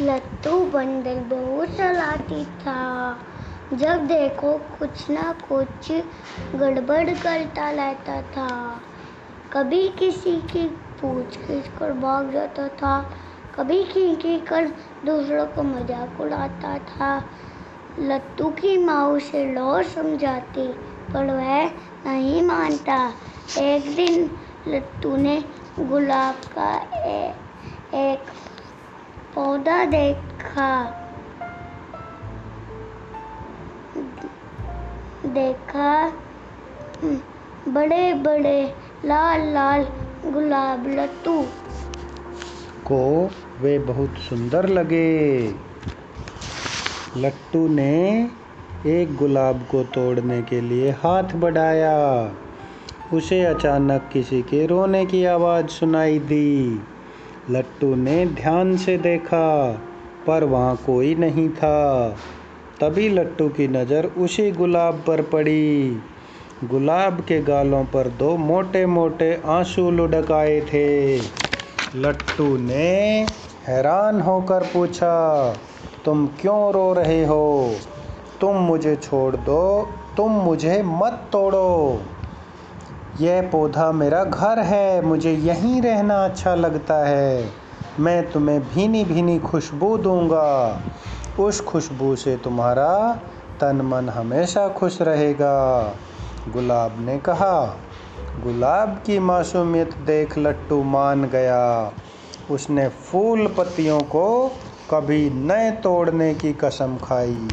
लट्टू बंदर बहुत चलाती था। जब देखो कुछ ना कुछ गड़बड़ करता रहता था। कभी किसी की पूछ खींच कर भाग जाता था। कभी खींची कर दूसरों को मज़ाक उड़ाता था। लत्तू की माँ उसे लो समझाती पर वह नहीं मानता। एक दिन लट्टू ने गुलाब का ए, एक पौधा देखा। देखा। बड़े बड़े लाल लाल गुलाब लट्टू को वे बहुत सुंदर लगे। लट्टू ने एक गुलाब को तोड़ने के लिए हाथ बढ़ाया। उसे अचानक किसी के रोने की आवाज़ सुनाई दी। लट्टू ने ध्यान से देखा पर वहाँ कोई नहीं था। तभी लट्टू की नज़र उसी गुलाब पर पड़ी। गुलाब के गालों पर दो मोटे मोटे आँसू लुढ़क आए थे। लट्टू ने हैरान होकर पूछा, तुम क्यों रो रहे हो? तुम मुझे छोड़ दो, तुम मुझे मत तोड़ो। यह पौधा मेरा घर है, मुझे यहीं रहना अच्छा लगता है। मैं तुम्हें भीनी भीनी खुशबू दूँगा। उस खुशबू से तुम्हारा तन मन हमेशा खुश रहेगा। गुलाब ने कहा, गुलाब की मासूमियत देख लट्टू मान गया। उसने फूल पत्तियों को कभी न तोड़ने की कसम खाई।